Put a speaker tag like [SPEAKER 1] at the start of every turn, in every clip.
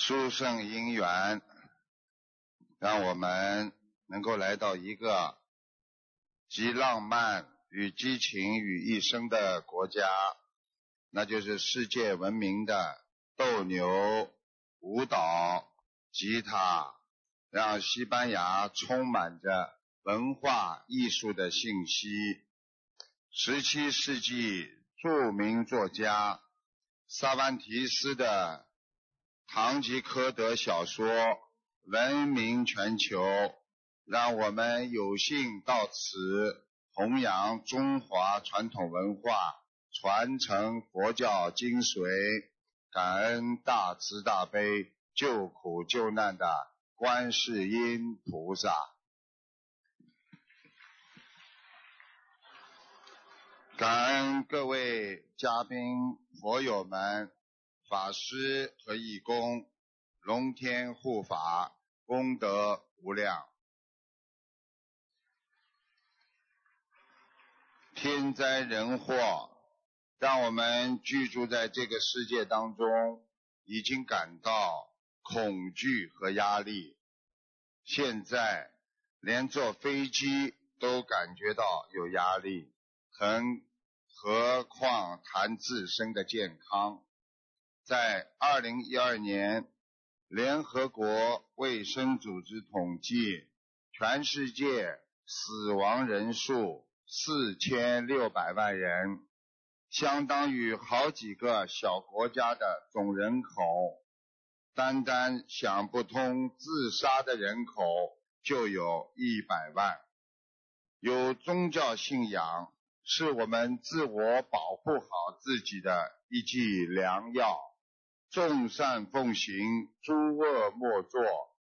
[SPEAKER 1] 殊胜因缘，让我们能够来到一个集浪漫与激情于一身的国家，那就是世界闻名的斗牛、舞蹈、吉他，让西班牙充满着文化艺术的信息。十七世纪著名作家萨万提斯的。《堂吉诃德》小说闻名全球，让我们有幸到此弘扬中华传统文化，传承佛教精髓，感恩大慈大悲救苦救难的观世音菩萨，感恩各位嘉宾佛友们。法师和义工，龙天护法，功德无量。天灾人祸，让我们居住在这个世界当中，已经感到恐惧和压力。现在连坐飞机都感觉到有压力，很何况谈自身的健康。在二零一二年，联合国卫生组织统计，全世界死亡人数四千六百万人，相当于好几个小国家的总人口。单单想不通自杀的人口就有一百万。有宗教信仰是我们自我保护好自己的一剂良药。众善奉行，诸恶莫作。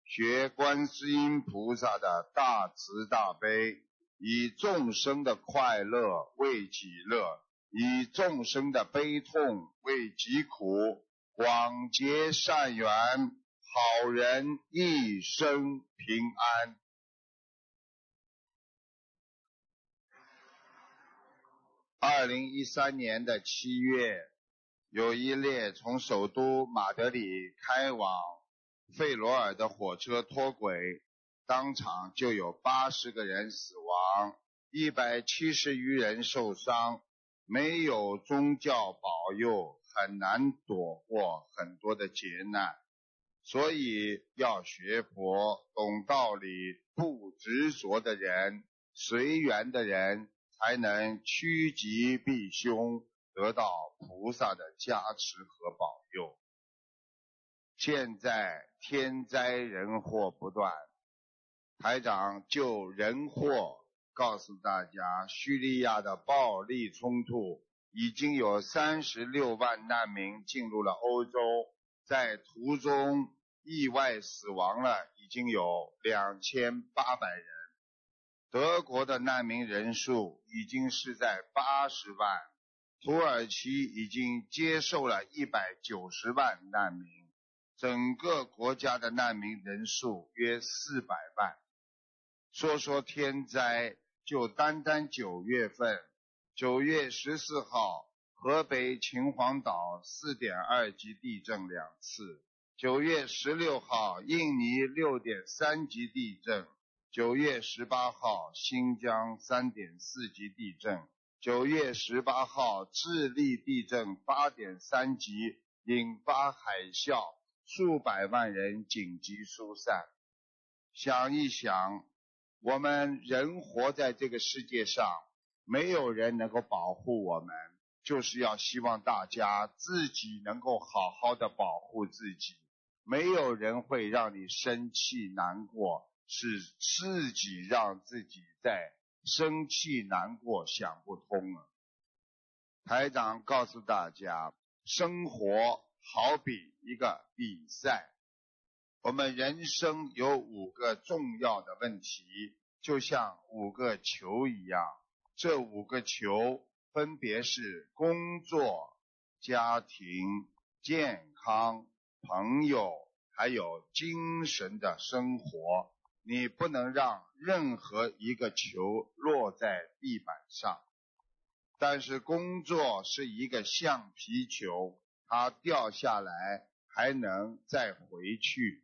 [SPEAKER 1] 学观世音菩萨的大慈大悲，以众生的快乐为己乐，以众生的悲痛为己苦，广结善缘，好人一生平安。二零一三年的七月。有一列从首都马德里开往费罗尔的火车脱轨，当场就有八十个人死亡，一百七十余人受伤。没有宗教保佑，很难躲过很多的劫难。所以要学佛、懂道理、不执着的人、随缘的人，才能趋吉避凶。得到菩萨的加持和保佑。现在天灾人祸不断，台长就人祸告诉大家：叙利亚的暴力冲突已经有三十六万难民进入了欧洲，在途中意外死亡了，已经有两千八百人。德国的难民人数已经是在八十万。土耳其已经接受了一百九十万难民，整个国家的难民人数约四百万。说说天灾，就单单九月份，九月十四号，河北秦皇岛四点二级地震两次；九月十六号，印尼六点三级地震；九月十八号，新疆三点四级地震。九月十八号，智利地震八点三级，引发海啸，数百万人紧急疏散。想一想，我们人活在这个世界上，没有人能够保护我们，就是要希望大家自己能够好好的保护自己。没有人会让你生气难过，是自己让自己在。生气难过想不通了。台长告诉大家，生活好比一个比赛，我们人生有五个重要的问题，就像五个球一样。这五个球分别是工作、家庭、健康、朋友，还有精神的生活。你不能让任何一个球落在地板上，但是工作是一个橡皮球，它掉下来还能再回去。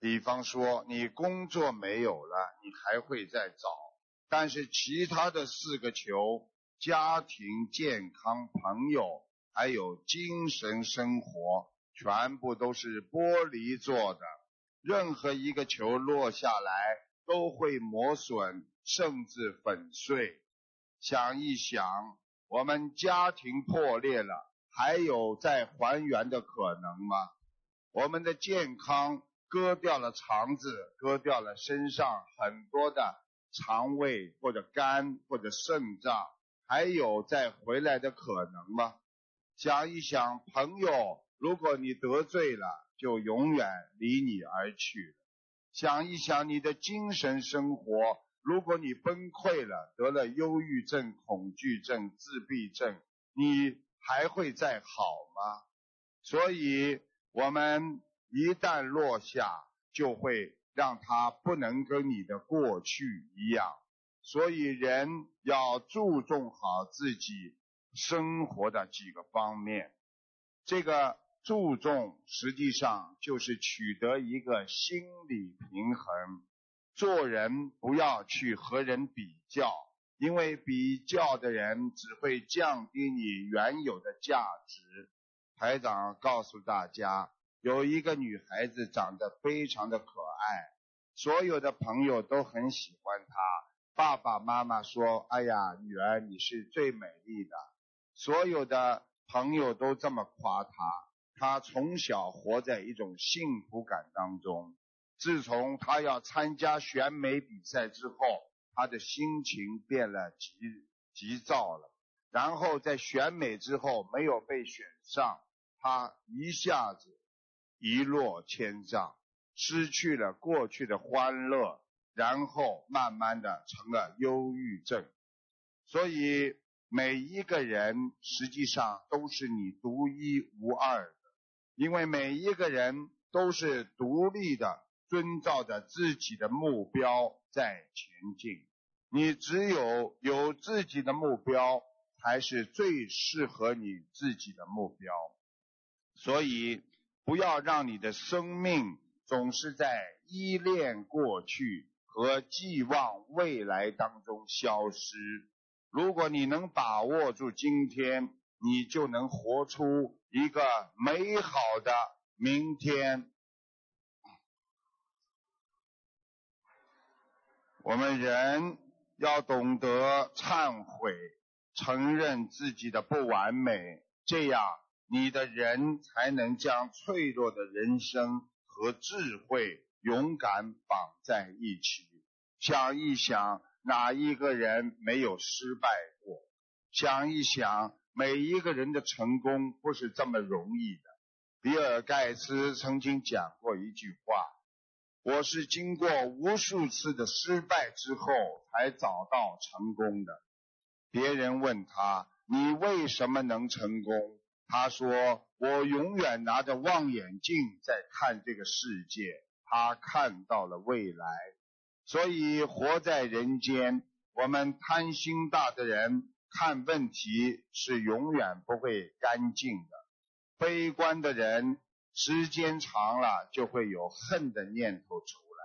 [SPEAKER 1] 比方说，你工作没有了，你还会再找。但是其他的四个球，家庭、健康、朋友，还有精神生活，全部都是玻璃做的。任何一个球落下来，都会磨损，甚至粉碎。想一想，我们家庭破裂了，还有再还原的可能吗？我们的健康。割掉了肠子，割掉了身上很多的肠胃或者肝或者肾脏，还有再回来的可能吗？想一想，朋友，如果你得罪了，就永远离你而去了。想一想你的精神生活，如果你崩溃了，得了忧郁症、恐惧症、自闭症，你还会再好吗？所以，我们。一旦落下，就会让它不能跟你的过去一样。所以人要注重好自己生活的几个方面。这个注重实际上就是取得一个心理平衡。做人不要去和人比较，因为比较的人只会降低你原有的价值。台长告诉大家。有一个女孩子长得非常的可爱，所有的朋友都很喜欢她。爸爸妈妈说：“哎呀，女儿你是最美丽的。”所有的朋友都这么夸她。他从小活在一种幸福感当中。自从他要参加选美比赛之后，他的心情变了急急躁了。然后在选美之后没有被选上，他一下子。一落千丈，失去了过去的欢乐，然后慢慢的成了忧郁症。所以每一个人实际上都是你独一无二，因为每一个人都是独立的，遵照着自己的目标在前进。你只有有自己的目标，才是最适合你自己的目标。所以。不要让你的生命总是在依恋过去和寄望未来当中消失。如果你能把握住今天，你就能活出一个美好的明天。我们人要懂得忏悔，承认自己的不完美，这样。你的人才能将脆弱的人生和智慧、勇敢绑在一起。想一想，哪一个人没有失败过？想一想，每一个人的成功不是这么容易的。比尔盖茨曾经讲过一句话：“我是经过无数次的失败之后才找到成功的。”别人问他：“你为什么能成功？”他说：“我永远拿着望远镜在看这个世界，他看到了未来。所以活在人间，我们贪心大的人看问题是永远不会干净的。悲观的人，时间长了就会有恨的念头出来。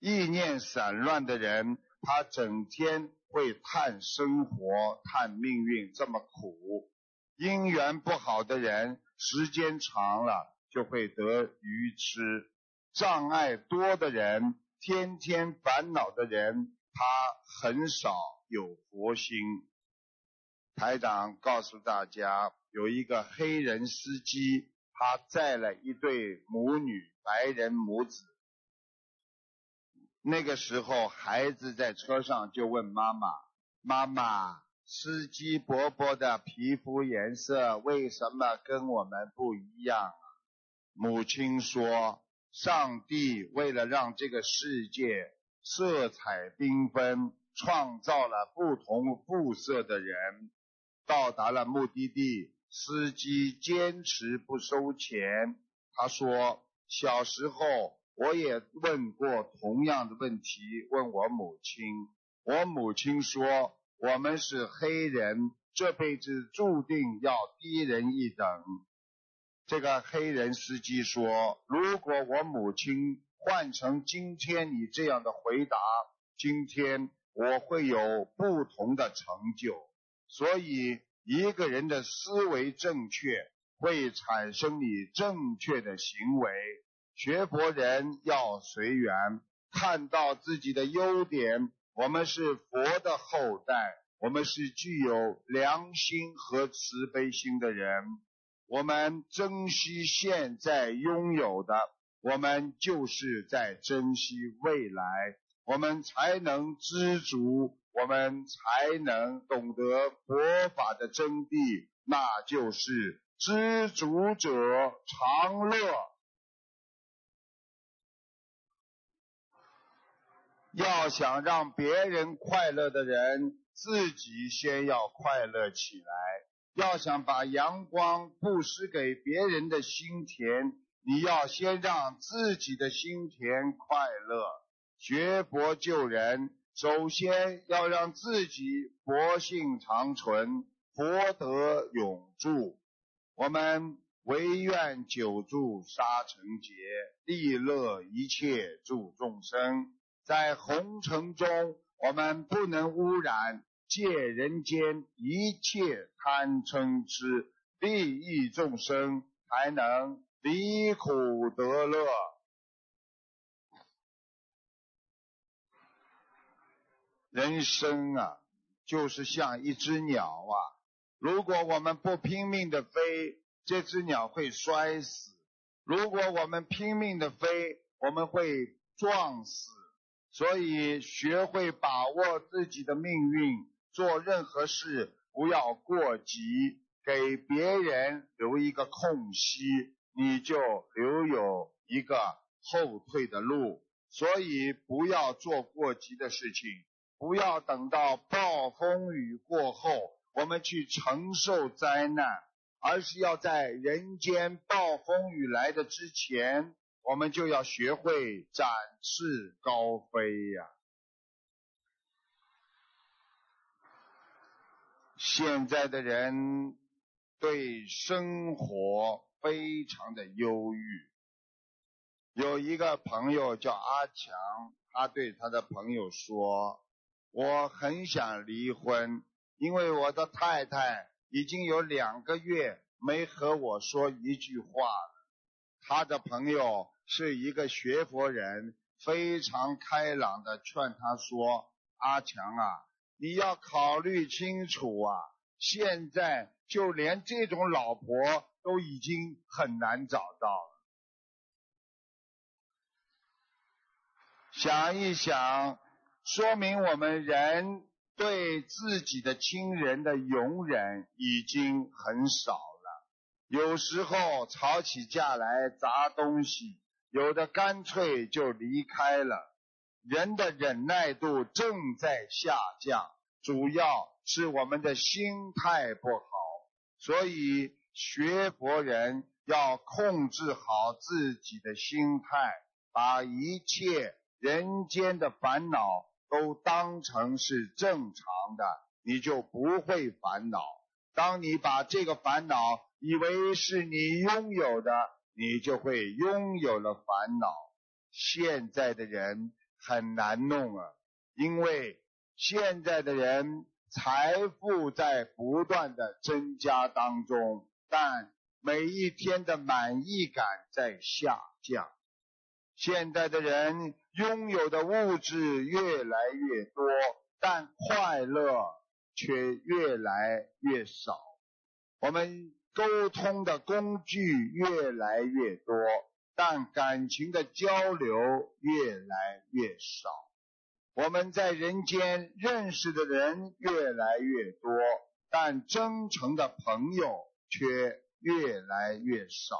[SPEAKER 1] 意念散乱的人，他整天会叹生活、叹命运这么苦。”姻缘不好的人，时间长了就会得愚痴；障碍多的人，天天烦恼的人，他很少有佛心。台长告诉大家，有一个黑人司机，他载了一对母女，白人母子。那个时候，孩子在车上就问妈妈：“妈妈。”司机伯伯的皮肤颜色为什么跟我们不一样？母亲说：“上帝为了让这个世界色彩缤纷，创造了不同肤色的人。”到达了目的地，司机坚持不收钱。他说：“小时候我也问过同样的问题，问我母亲。我母亲说。”我们是黑人，这辈子注定要低人一等。这个黑人司机说：“如果我母亲换成今天你这样的回答，今天我会有不同的成就。”所以，一个人的思维正确，会产生你正确的行为。学佛人要随缘，看到自己的优点。我们是佛的后代，我们是具有良心和慈悲心的人。我们珍惜现在拥有的，我们就是在珍惜未来。我们才能知足，我们才能懂得佛法的真谛，那就是知足者常乐。要想让别人快乐的人，自己先要快乐起来。要想把阳光布施给别人的心田，你要先让自己的心田快乐。学佛救人，首先要让自己佛性长存，佛德永驻。我们唯愿久住沙尘劫，利乐一切诸众生。在红尘中，我们不能污染借人间一切贪嗔痴，利益众生，才能离苦得乐。人生啊，就是像一只鸟啊，如果我们不拼命的飞，这只鸟会摔死；如果我们拼命的飞，我们会撞死。所以，学会把握自己的命运，做任何事不要过急，给别人留一个空隙，你就留有一个后退的路。所以，不要做过急的事情，不要等到暴风雨过后，我们去承受灾难，而是要在人间暴风雨来的之前。我们就要学会展翅高飞呀！现在的人对生活非常的忧郁。有一个朋友叫阿强，他对他的朋友说：“我很想离婚，因为我的太太已经有两个月没和我说一句话了。”他的朋友。是一个学佛人，非常开朗的劝他说：“阿强啊，你要考虑清楚啊！现在就连这种老婆都已经很难找到了。想一想，说明我们人对自己的亲人的容忍已经很少了。有时候吵起架来砸东西。”有的干脆就离开了，人的忍耐度正在下降，主要是我们的心态不好。所以学佛人要控制好自己的心态，把一切人间的烦恼都当成是正常的，你就不会烦恼。当你把这个烦恼以为是你拥有的。你就会拥有了烦恼。现在的人很难弄啊，因为现在的人财富在不断的增加当中，但每一天的满意感在下降。现在的人拥有的物质越来越多，但快乐却越来越少。我们。沟通的工具越来越多，但感情的交流越来越少。我们在人间认识的人越来越多，但真诚的朋友却越来越少。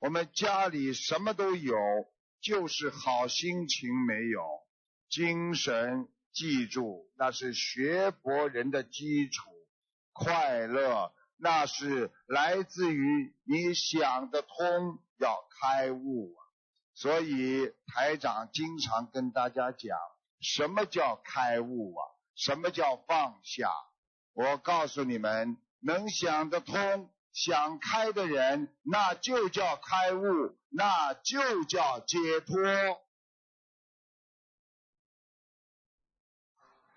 [SPEAKER 1] 我们家里什么都有，就是好心情没有。精神，记住，那是学佛人的基础。快乐。那是来自于你想得通，要开悟啊！所以台长经常跟大家讲，什么叫开悟啊？什么叫放下？我告诉你们，能想得通，想开的人，那就叫开悟，那就叫解脱。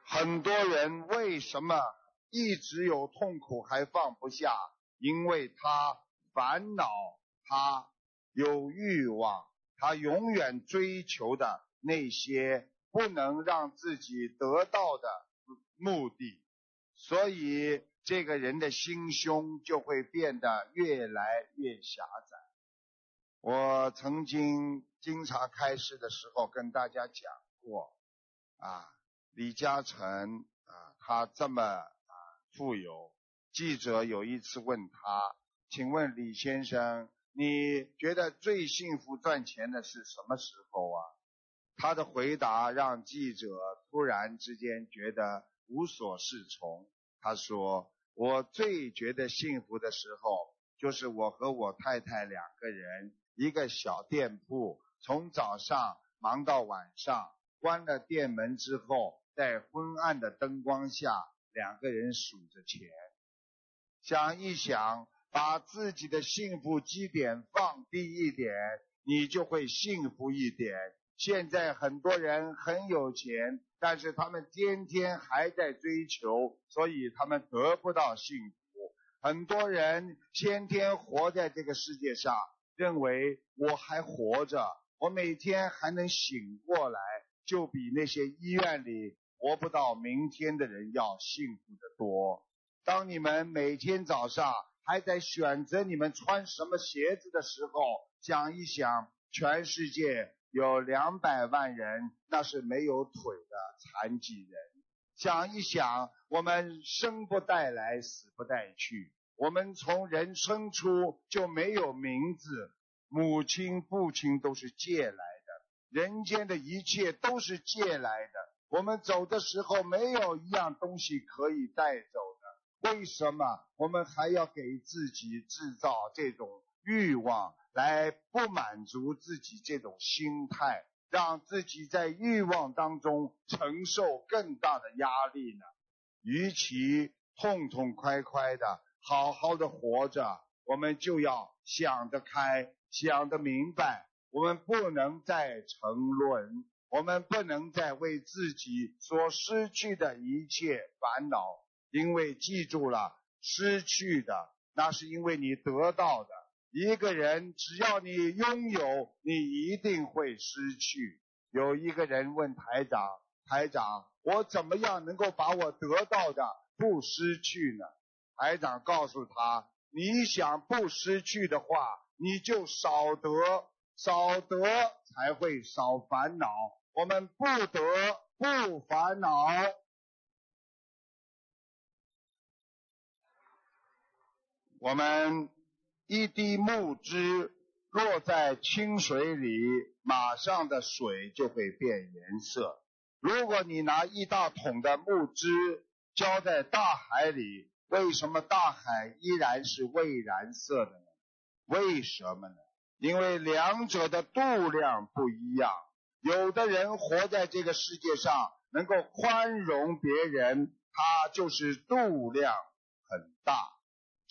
[SPEAKER 1] 很多人为什么一直有痛苦还放不下？因为他烦恼，他有欲望，他永远追求的那些不能让自己得到的目的，所以这个人的心胸就会变得越来越狭窄。我曾经经常开示的时候跟大家讲过，啊，李嘉诚啊，他这么啊富有。记者有一次问他：“请问李先生，你觉得最幸福赚钱的是什么时候啊？”他的回答让记者突然之间觉得无所适从。他说：“我最觉得幸福的时候，就是我和我太太两个人，一个小店铺，从早上忙到晚上，关了店门之后，在昏暗的灯光下，两个人数着钱。”想一想，把自己的幸福基点放低一点，你就会幸福一点。现在很多人很有钱，但是他们天天还在追求，所以他们得不到幸福。很多人天天活在这个世界上，认为我还活着，我每天还能醒过来，就比那些医院里活不到明天的人要幸福的多。当你们每天早上还在选择你们穿什么鞋子的时候，想一想，全世界有两百万人那是没有腿的残疾人。想一想，我们生不带来，死不带去，我们从人生出就没有名字，母亲、父亲都是借来的，人间的一切都是借来的。我们走的时候，没有一样东西可以带走的。为什么我们还要给自己制造这种欲望，来不满足自己这种心态，让自己在欲望当中承受更大的压力呢？与其痛痛快快的好好的活着，我们就要想得开，想得明白，我们不能再沉沦，我们不能再为自己所失去的一切烦恼。因为记住了，失去的那是因为你得到的。一个人只要你拥有，你一定会失去。有一个人问台长：“台长，我怎么样能够把我得到的不失去呢？”台长告诉他：“你想不失去的话，你就少得，少得才会少烦恼。我们不得不烦恼。”我们一滴木汁落在清水里，马上的水就会变颜色。如果你拿一大桶的木汁浇在大海里，为什么大海依然是蔚蓝色的呢？为什么呢？因为两者的度量不一样。有的人活在这个世界上，能够宽容别人，他就是度量很大。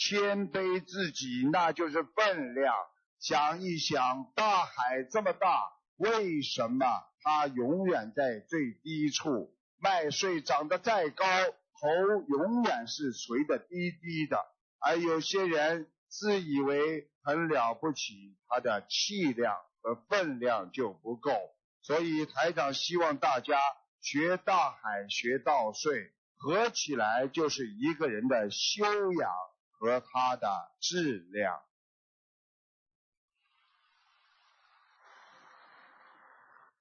[SPEAKER 1] 谦卑自己，那就是分量。想一想，大海这么大，为什么它永远在最低处？麦穗长得再高，头永远是垂的低低的。而有些人自以为很了不起，他的气量和分量就不够。所以台长希望大家学大海，学稻穗，合起来就是一个人的修养。和它的质量，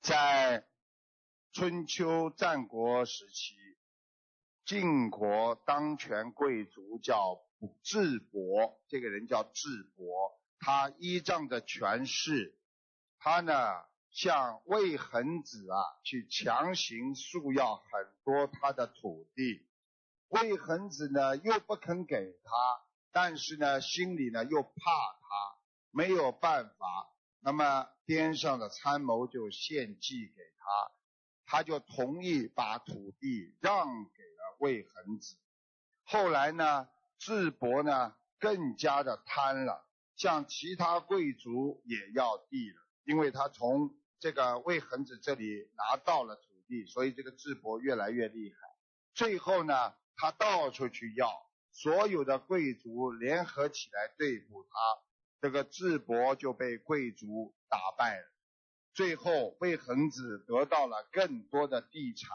[SPEAKER 1] 在春秋战国时期，晋国当权贵族叫智伯，这个人叫智伯，他依仗着权势，他呢向魏恒子啊去强行索要很多他的土地，魏恒子呢又不肯给他。但是呢，心里呢又怕他，没有办法。那么边上的参谋就献计给他，他就同意把土地让给了魏恒子。后来呢，智伯呢更加的贪了，向其他贵族也要地了，因为他从这个魏恒子这里拿到了土地，所以这个智伯越来越厉害。最后呢，他到处去要，所有的贵族联合起来对付他，这个智伯就被贵族打败了。最后，魏恒子得到了更多的地产。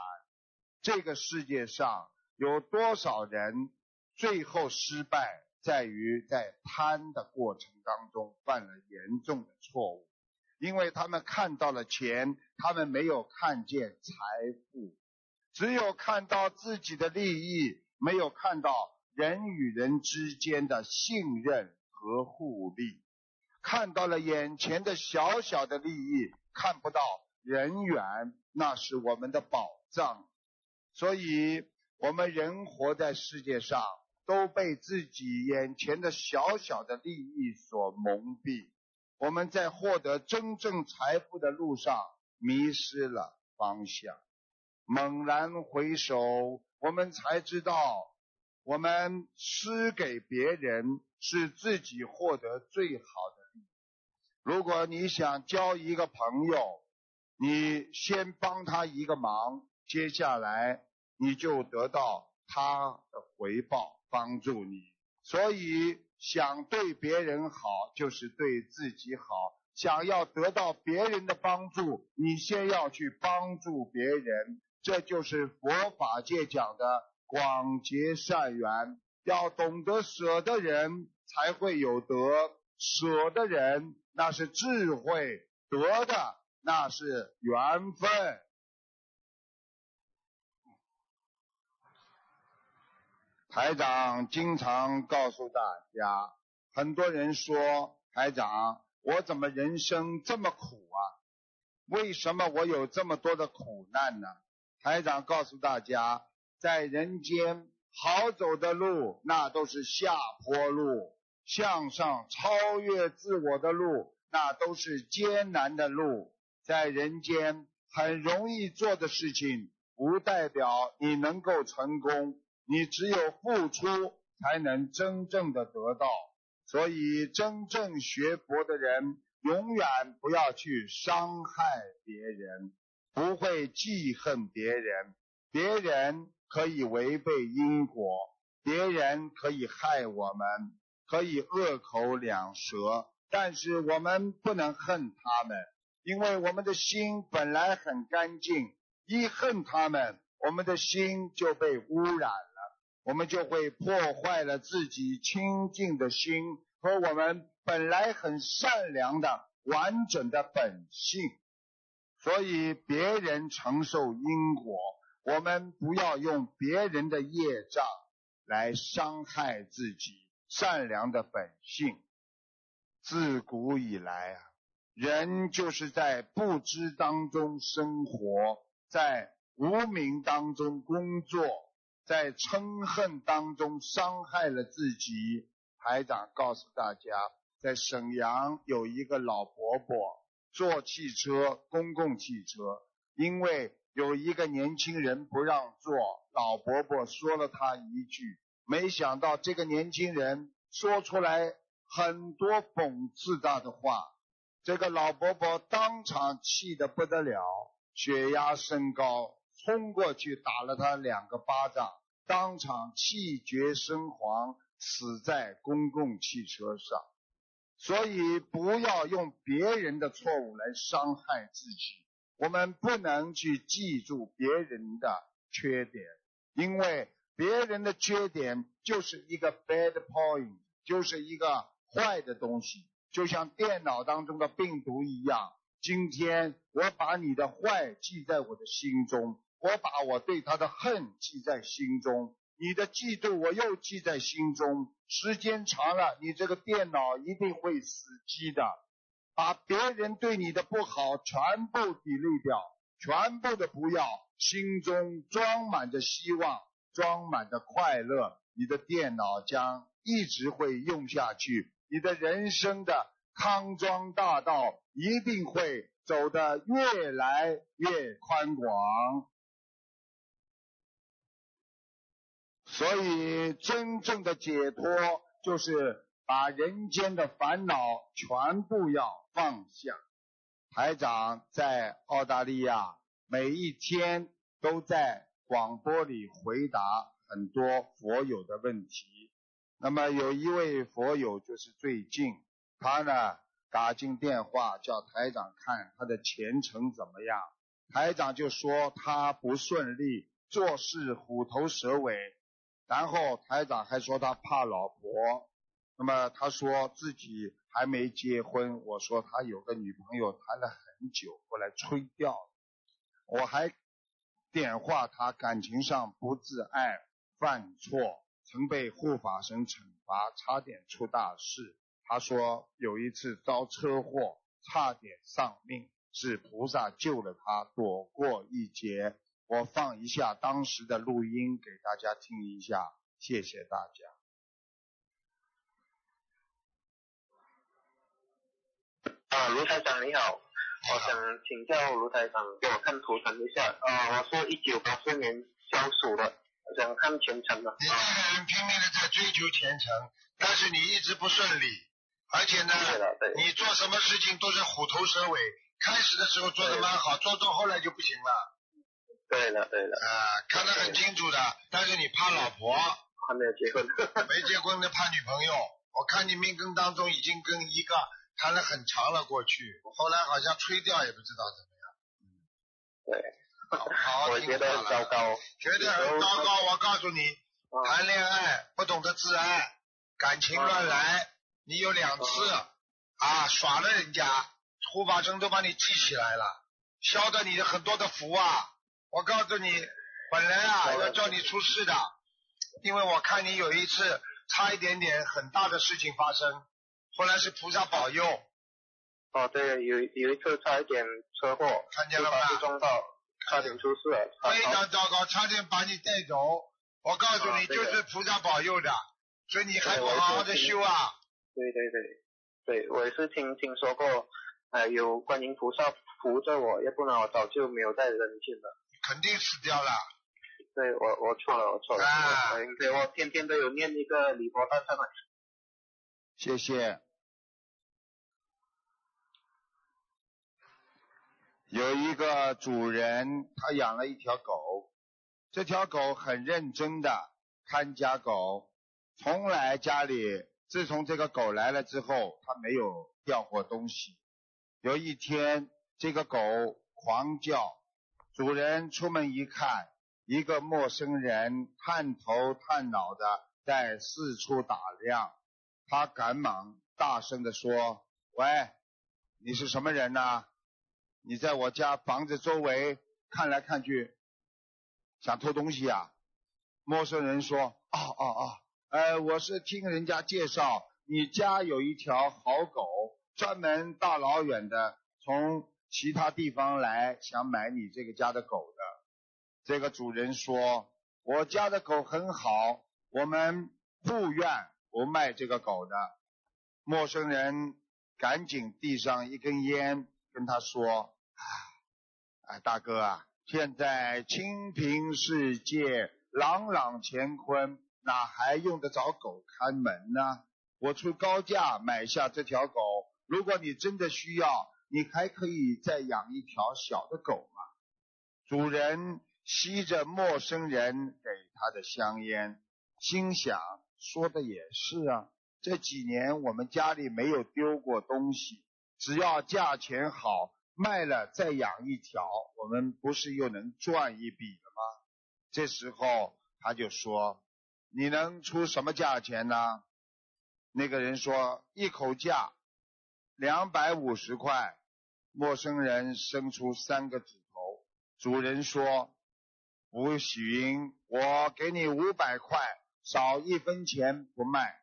[SPEAKER 1] 这个世界上有多少人最后失败，在于在贪的过程当中犯了严重的错误，因为他们看到了钱，他们没有看见财富，只有看到自己的利益，没有看到人与人之间的信任和互利，看到了眼前的小小的利益，看不到人缘，那是我们的宝藏。所以，我们人活在世界上，都被自己眼前的小小的利益所蒙蔽。我们在获得真正财富的路上迷失了方向。猛然回首，我们才知道，我们施给别人是自己获得最好的利益。如果你想交一个朋友，你先帮他一个忙，接下来。你就得到他的回报，帮助你。所以想对别人好，就是对自己好。想要得到别人的帮助，你先要去帮助别人。这就是佛法界讲的广结善缘。要懂得舍的人才会有得，舍的人那是智慧，得的那是缘分。台长经常告诉大家，很多人说台长，我怎么人生这么苦啊？为什么我有这么多的苦难呢？台长告诉大家，在人间好走的路，那都是下坡路；向上超越自我的路，那都是艰难的路。在人间很容易做的事情，不代表你能够成功。你只有付出，才能真正的得到。所以，真正学佛的人，永远不要去伤害别人，不会记恨别人。别人可以违背因果，别人可以害我们，可以恶口两舌，但是我们不能恨他们，因为我们的心本来很干净。一恨他们，我们的心就被污染了。我们就会破坏了自己清净的心和我们本来很善良的完整的本性。所以别人承受因果，我们不要用别人的业障来伤害自己善良的本性。自古以来啊，人就是在不知当中生活，在无名当中工作。在嗔恨当中伤害了自己。排长告诉大家，在沈阳有一个老伯伯坐汽车，公共汽车，因为有一个年轻人不让座，老伯伯说了他一句，没想到这个年轻人说出来很多讽刺他的话，这个老伯伯当场气得不得了，血压升高。冲过去打了他两个巴掌，当场气绝身亡，死在公共汽车上。所以不要用别人的错误来伤害自己。我们不能去记住别人的缺点，因为别人的缺点就是一个 bad point，就是一个坏的东西，就像电脑当中的病毒一样。今天我把你的坏记在我的心中。我把我对他的恨记在心中，你的嫉妒我又记在心中。时间长了，你这个电脑一定会死机的。把别人对你的不好全部砥砺掉，全部的不要，心中装满着希望，装满着快乐，你的电脑将一直会用下去。你的人生的康庄大道一定会走得越来越宽广。所以，真正的解脱就是把人间的烦恼全部要放下。台长在澳大利亚每一天都在广播里回答很多佛友的问题。那么有一位佛友就是最近，他呢打进电话叫台长看他的前程怎么样。台长就说他不顺利，做事虎头蛇尾。然后台长还说他怕老婆。那么他说自己还没结婚。我说他有个女朋友谈了很久，后来吹掉了。我还点化他感情上不自爱，犯错，曾被护法神惩罚，差点出大事。他说有一次遭车祸，差点丧命。是菩萨救了他，躲过一劫。我放一下当时的录音给大家听一下，谢谢大家。
[SPEAKER 2] 啊，卢台长你好，我想请教卢台长给我看图腾一下。啊，我是一九八四年消属的，我想看前程的。
[SPEAKER 1] 你这个人拼命的在追求前程，但是你一直不顺利，而且呢，你做什么事情都是虎头蛇尾。开始的时候做的蛮好，做做后来就不行了。
[SPEAKER 2] 对了对了。
[SPEAKER 1] 啊，看得很清楚的，但是你怕老婆。
[SPEAKER 2] 还没有结婚。
[SPEAKER 1] 没结婚的怕女朋友，我看你命根当中已经跟一个谈了很长了过去，后来好像吹掉也不知道怎么样。
[SPEAKER 2] 嗯。对。
[SPEAKER 1] 好好
[SPEAKER 2] 我觉得很糟糕。
[SPEAKER 1] 觉得很糟糕，我告诉你，谈恋爱不懂得自爱，感情乱来，你有两次啊耍了人家。护法神都把你记起来了，消得你的很多的福啊！我告诉你，本来啊要叫你出事的，因为我看你有一次差一点点很大的事情发生，后来是菩萨保佑。
[SPEAKER 2] 哦，对，有有一次差一点车祸，
[SPEAKER 1] 看见了吧？
[SPEAKER 2] 撞到，差点出事了。
[SPEAKER 1] 非常糟糕，差点把你带走。我告诉你，就是菩萨保佑的，所以你还不好好的修啊！
[SPEAKER 2] 对对对，对我也是听听说过。呃，有观音菩萨扶着我，要不然我早就没有在人间了。
[SPEAKER 1] 肯定死掉了。
[SPEAKER 2] 对我，我错了，我错了。啊。对，我天天都有念一个礼佛大忏悔。
[SPEAKER 1] 谢谢。有一个主人，他养了一条狗，这条狗很认真的看家狗，从来家里自从这个狗来了之后，它没有掉过东西。有一天，这个狗狂叫，主人出门一看，一个陌生人探头探脑的在四处打量。他赶忙大声的说：“喂，你是什么人呐？你在我家房子周围看来看去，想偷东西啊？”陌生人说：“哦哦哦，呃，我是听人家介绍，你家有一条好狗。”专门大老远的从其他地方来想买你这个家的狗的，这个主人说：“我家的狗很好，我们不愿不卖这个狗的。”陌生人赶紧递上一根烟，跟他说：“哎，大哥啊，现在清平世界，朗朗乾坤，哪还用得着狗看门呢？我出高价买下这条狗。”如果你真的需要，你还可以再养一条小的狗嘛。主人吸着陌生人给他的香烟，心想：说的也是啊。这几年我们家里没有丢过东西，只要价钱好，卖了再养一条，我们不是又能赚一笔了吗？这时候他就说：“你能出什么价钱呢？”那个人说：“一口价。”两百五十块，陌生人伸出三个指头。主人说：“不行，我给你五百块，少一分钱不卖。”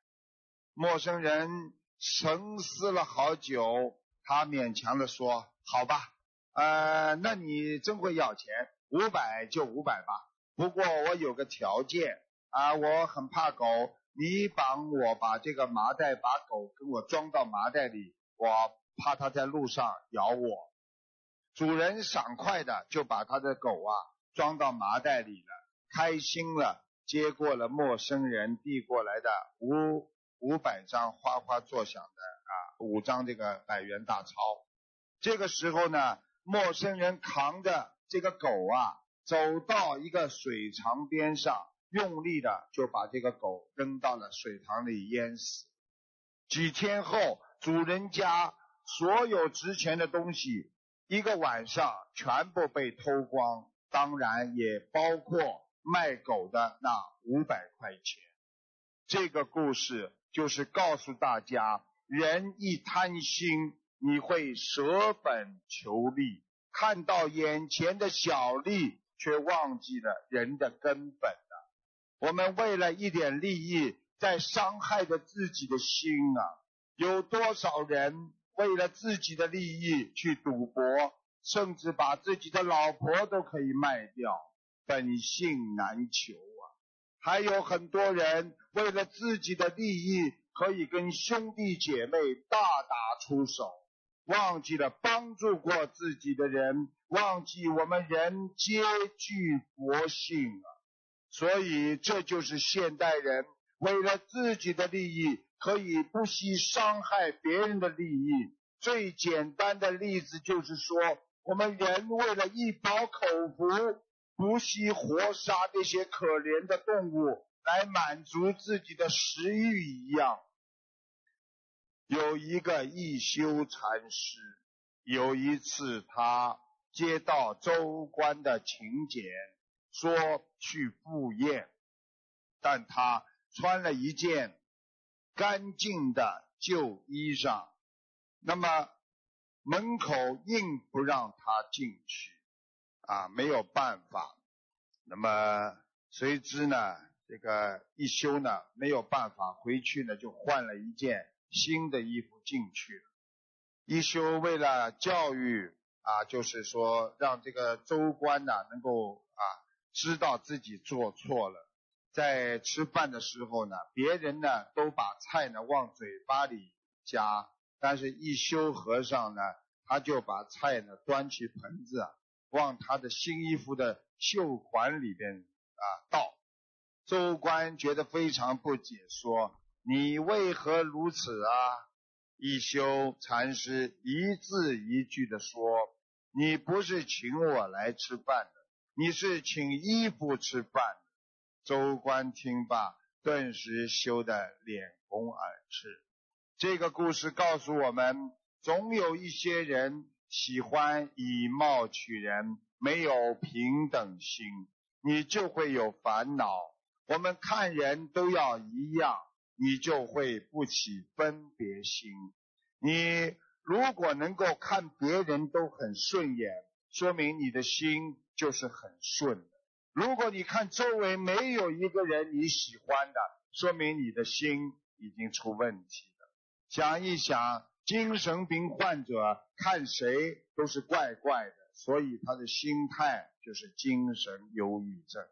[SPEAKER 1] 陌生人沉思了好久，他勉强的说：“好吧，呃，那你真会要钱，五百就五百吧。不过我有个条件啊，我很怕狗，你帮我把这个麻袋，把狗跟我装到麻袋里。”我怕它在路上咬我，主人爽快的就把他的狗啊装到麻袋里了，开心了，接过了陌生人递过来的五五百张花花作响的啊，五张这个百元大钞。这个时候呢，陌生人扛着这个狗啊，走到一个水塘边上，用力的就把这个狗扔到了水塘里淹死。几天后，主人家所有值钱的东西，一个晚上全部被偷光，当然也包括卖狗的那五百块钱。这个故事就是告诉大家，人一贪心。你会舍本求利，看到眼前的小利，却忘记了人的根本了。我们为了一点利益，在伤害着自己的心啊！有多少人为了自己的利益去赌博，甚至把自己的老婆都可以卖掉，本性难求啊！还有很多人为了自己的利益，可以跟兄弟姐妹大打出手。忘记了帮助过自己的人，忘记我们人皆具佛性啊！所以这就是现代人为了自己的利益，可以不惜伤害别人的利益。最简单的例子就是说，我们人为了一饱口福，不惜活杀那些可怜的动物来满足自己的食欲一样。有一个一休禅师，有一次他接到州官的请柬，说去赴宴，但他穿了一件干净的旧衣裳，那么门口硬不让他进去，啊，没有办法，那么谁知呢？这个一休呢没有办法回去呢，就换了一件。新的衣服进去了，一休为了教育啊，就是说让这个州官呢能够啊知道自己做错了，在吃饭的时候呢，别人呢都把菜呢往嘴巴里夹，但是一休和尚呢，他就把菜呢端起盆子啊往他的新衣服的袖管里边啊倒，州官觉得非常不解，说。你为何如此啊？一休禅师一字一句地说：“你不是请我来吃饭的，你是请衣服吃饭的。”周官听罢，顿时羞得脸红耳赤。这个故事告诉我们，总有一些人喜欢以貌取人，没有平等心，你就会有烦恼。我们看人都要一样。你就会不起分别心。你如果能够看别人都很顺眼，说明你的心就是很顺的。如果你看周围没有一个人你喜欢的，说明你的心已经出问题了。想一想，精神病患者看谁都是怪怪的，所以他的心态就是精神忧郁症。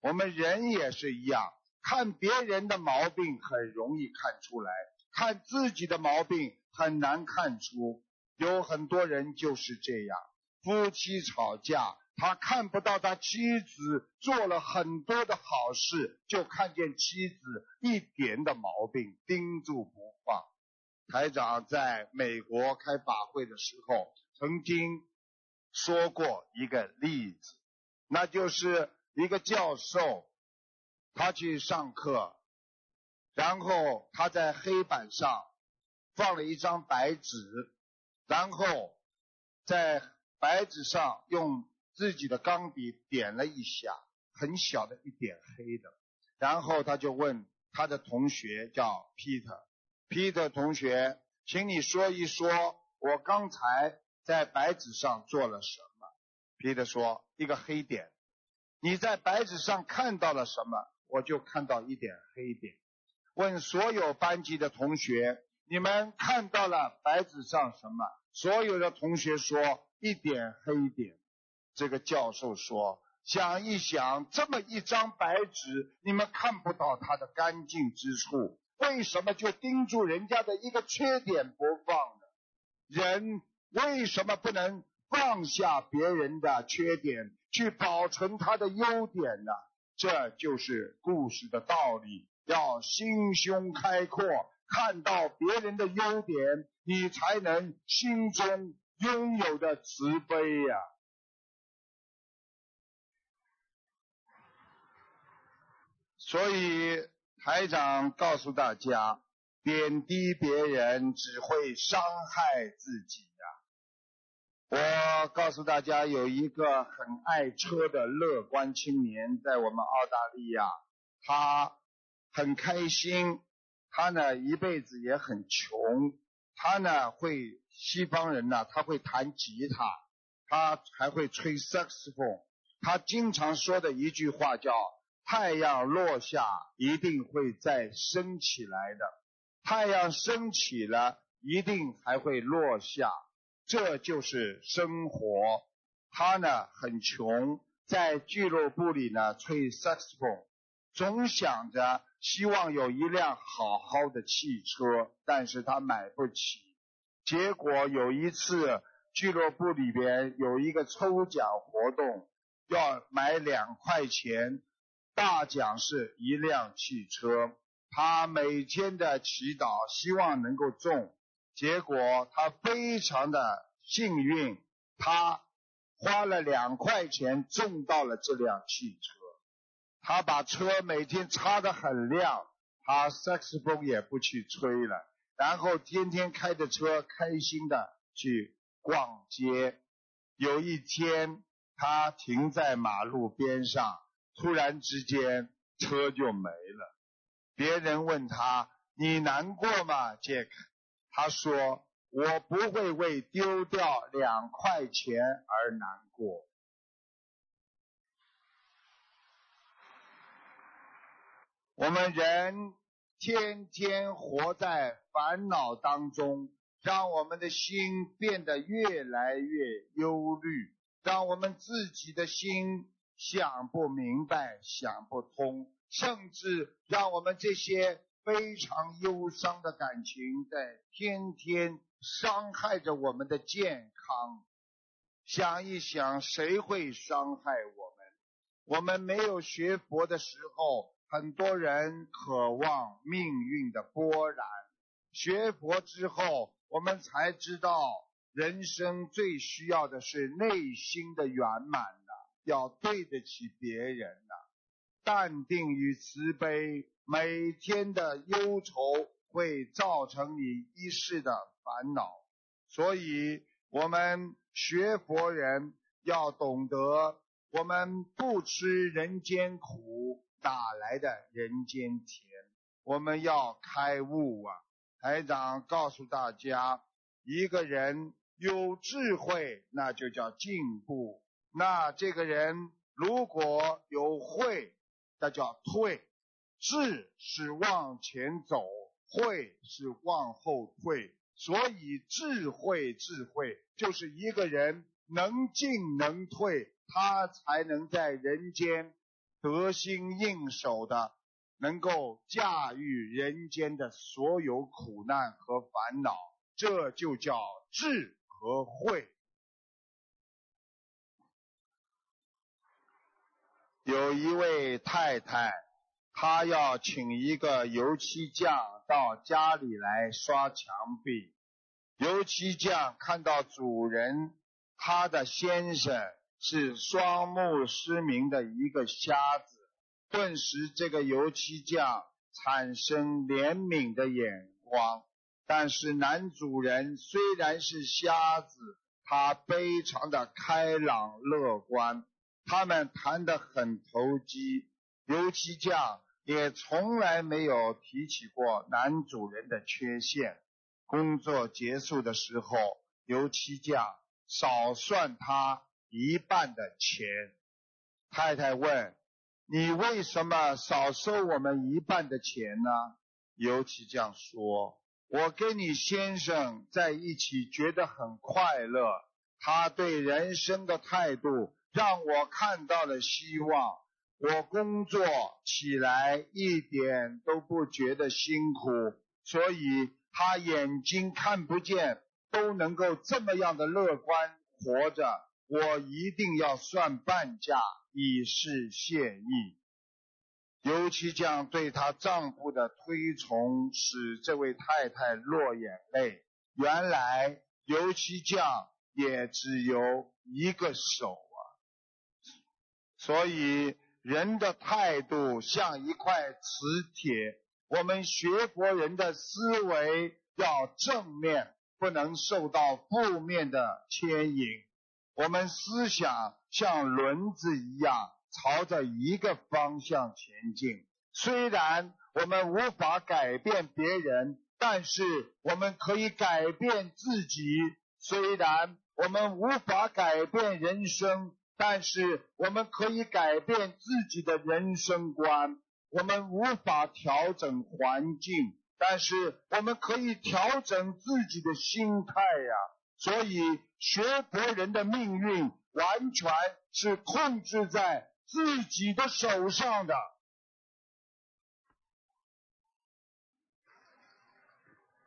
[SPEAKER 1] 我们人也是一样。看别人的毛病很容易看出来，看自己的毛病很难看出。有很多人就是这样，夫妻吵架，他看不到他妻子做了很多的好事，就看见妻子一点的毛病盯住不放。台长在美国开法会的时候，曾经说过一个例子，那就是一个教授。他去上课，然后他在黑板上放了一张白纸，然后在白纸上用自己的钢笔点了一下，很小的一点黑的，然后他就问他的同学叫 Peter，Peter 同学，请你说一说，我刚才在白纸上做了什么？Peter 说一个黑点，你在白纸上看到了什么？我就看到一点黑点，问所有班级的同学，你们看到了白纸上什么？所有的同学说一点黑点。这个教授说，想一想，这么一张白纸，你们看不到它的干净之处，为什么就盯住人家的一个缺点不放呢？人为什么不能放下别人的缺点，去保存他的优点呢？这就是故事的道理，要心胸开阔，看到别人的优点，你才能心中拥有的慈悲呀。所以台长告诉大家，贬低别人只会伤害自己。我告诉大家，有一个很爱车的乐观青年，在我们澳大利亚，他很开心，他呢一辈子也很穷，他呢会西方人呢，他会弹吉他，他还会吹萨克斯风，他经常说的一句话叫“太阳落下一定会再升起来的，太阳升起了一定还会落下”。这就是生活。他呢很穷，在俱乐部里呢吹萨克斯风，总想着希望有一辆好好的汽车，但是他买不起。结果有一次俱乐部里边有一个抽奖活动，要买两块钱，大奖是一辆汽车。他每天的祈祷，希望能够中。结果他非常的幸运，他花了两块钱中到了这辆汽车。他把车每天擦得很亮，他萨克斯风也不去吹了，然后天天开着车开心的去逛街。有一天，他停在马路边上，突然之间车就没了。别人问他：“你难过吗，杰克？”他说：“我不会为丢掉两块钱而难过。”我们人天天活在烦恼当中，让我们的心变得越来越忧虑，让我们自己的心想不明白、想不通，甚至让我们这些。非常忧伤的感情在天天伤害着我们的健康。想一想，谁会伤害我们？我们没有学佛的时候，很多人渴望命运的波澜。学佛之后，我们才知道，人生最需要的是内心的圆满的，要对得起别人，淡定与慈悲。每天的忧愁会造成你一世的烦恼，所以我们学佛人要懂得，我们不吃人间苦，哪来的人间甜？我们要开悟啊！台长告诉大家，一个人有智慧，那就叫进步；那这个人如果有慧，那叫退。智是往前走，慧是往后退，所以智慧智慧就是一个人能进能退，他才能在人间得心应手的，能够驾驭人间的所有苦难和烦恼，这就叫智和慧。有一位太太。他要请一个油漆匠到家里来刷墙壁。油漆匠看到主人他的先生是双目失明的一个瞎子，顿时这个油漆匠产生怜悯的眼光。但是男主人虽然是瞎子，他非常的开朗乐观，他们谈得很投机。油漆匠。也从来没有提起过男主人的缺陷。工作结束的时候，油漆匠少算他一半的钱。太太问：“你为什么少收我们一半的钱呢？”油漆匠说：“我跟你先生在一起觉得很快乐，他对人生的态度让我看到了希望。”我工作起来一点都不觉得辛苦，所以他眼睛看不见都能够这么样的乐观活着。我一定要算半价以示谢意。尤其将对她丈夫的推崇使这位太太落眼泪。原来油漆匠也只有一个手啊，所以人的态度像一块磁铁。我们学佛人的思维要正面，不能受到负面的牵引。我们思想像轮子一样，朝着一个方向前进。虽然我们无法改变别人。但是我们可以改变自己，虽然我们无法改变人生，但是我们可以改变自己的人生观。我们无法调整环境，但是我们可以调整自己的心态呀。所以学佛人的命运完全是控制在自己的手上的。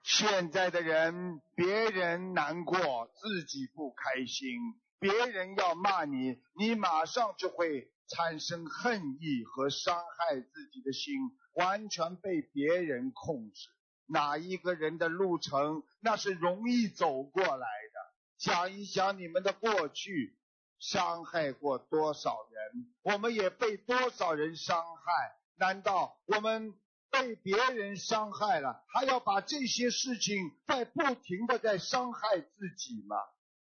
[SPEAKER 1] 现在的人，别人难过，自己不开心；别人要骂你，你马上就会产生恨意和伤害自己的心，完全被别人控制。哪一个人的路程，那是容易走过来的？想一想你们的过去，伤害过多少人？我们也被多少人伤害？难道我们？被别人伤害了，还要把这些事情在不停的在伤害自己吗？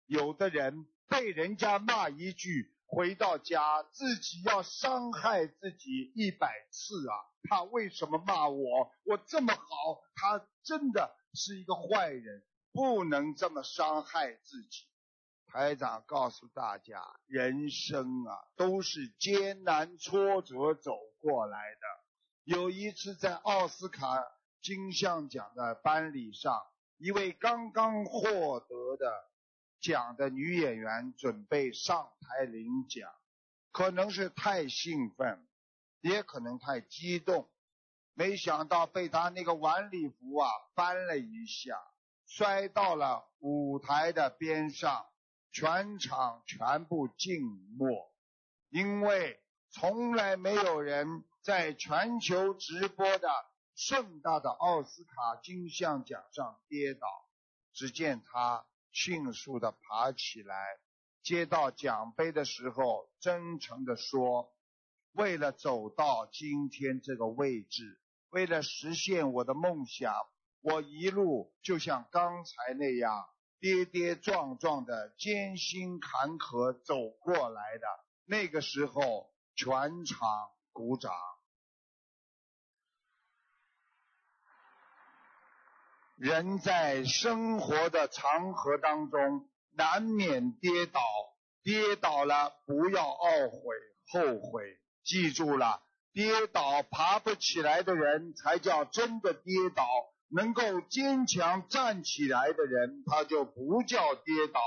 [SPEAKER 1] 有的人被人家骂一句，回到家自己要伤害自己一百次啊！他为什么骂我？我这么好，他真的是一个坏人，不能这么伤害自己。台长告诉大家，人生啊，都是艰难挫折走过来的。有一次在奥斯卡金像奖的颁礼上，一位刚刚获得的奖的女演员准备上台领奖，可能是太兴奋，也可能太激动，没想到被她那个晚礼服啊翻了一下，摔到了舞台的边上，全场全部静默，因为从来没有人。在全球直播的盛大的奥斯卡金像奖上跌倒，只见他迅速的爬起来，接到奖杯的时候，真诚的说：“为了走到今天这个位置，为了实现我的梦想，我一路就像刚才那样跌跌撞撞的艰辛坎坷走过来的。”那个时候，全场鼓掌。人在生活的长河当中，难免跌倒，跌倒了不要懊悔后悔，记住了，跌倒爬不起来的人才叫真的跌倒，能够坚强站起来的人，他就不叫跌倒。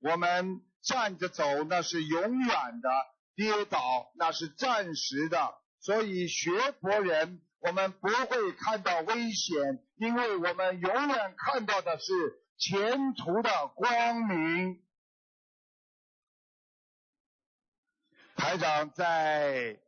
[SPEAKER 1] 我们站着走那是永远的，跌倒那是暂时的，所以学佛人。我们不会看到危险，因为我们永远看到的是前途的光明。台长在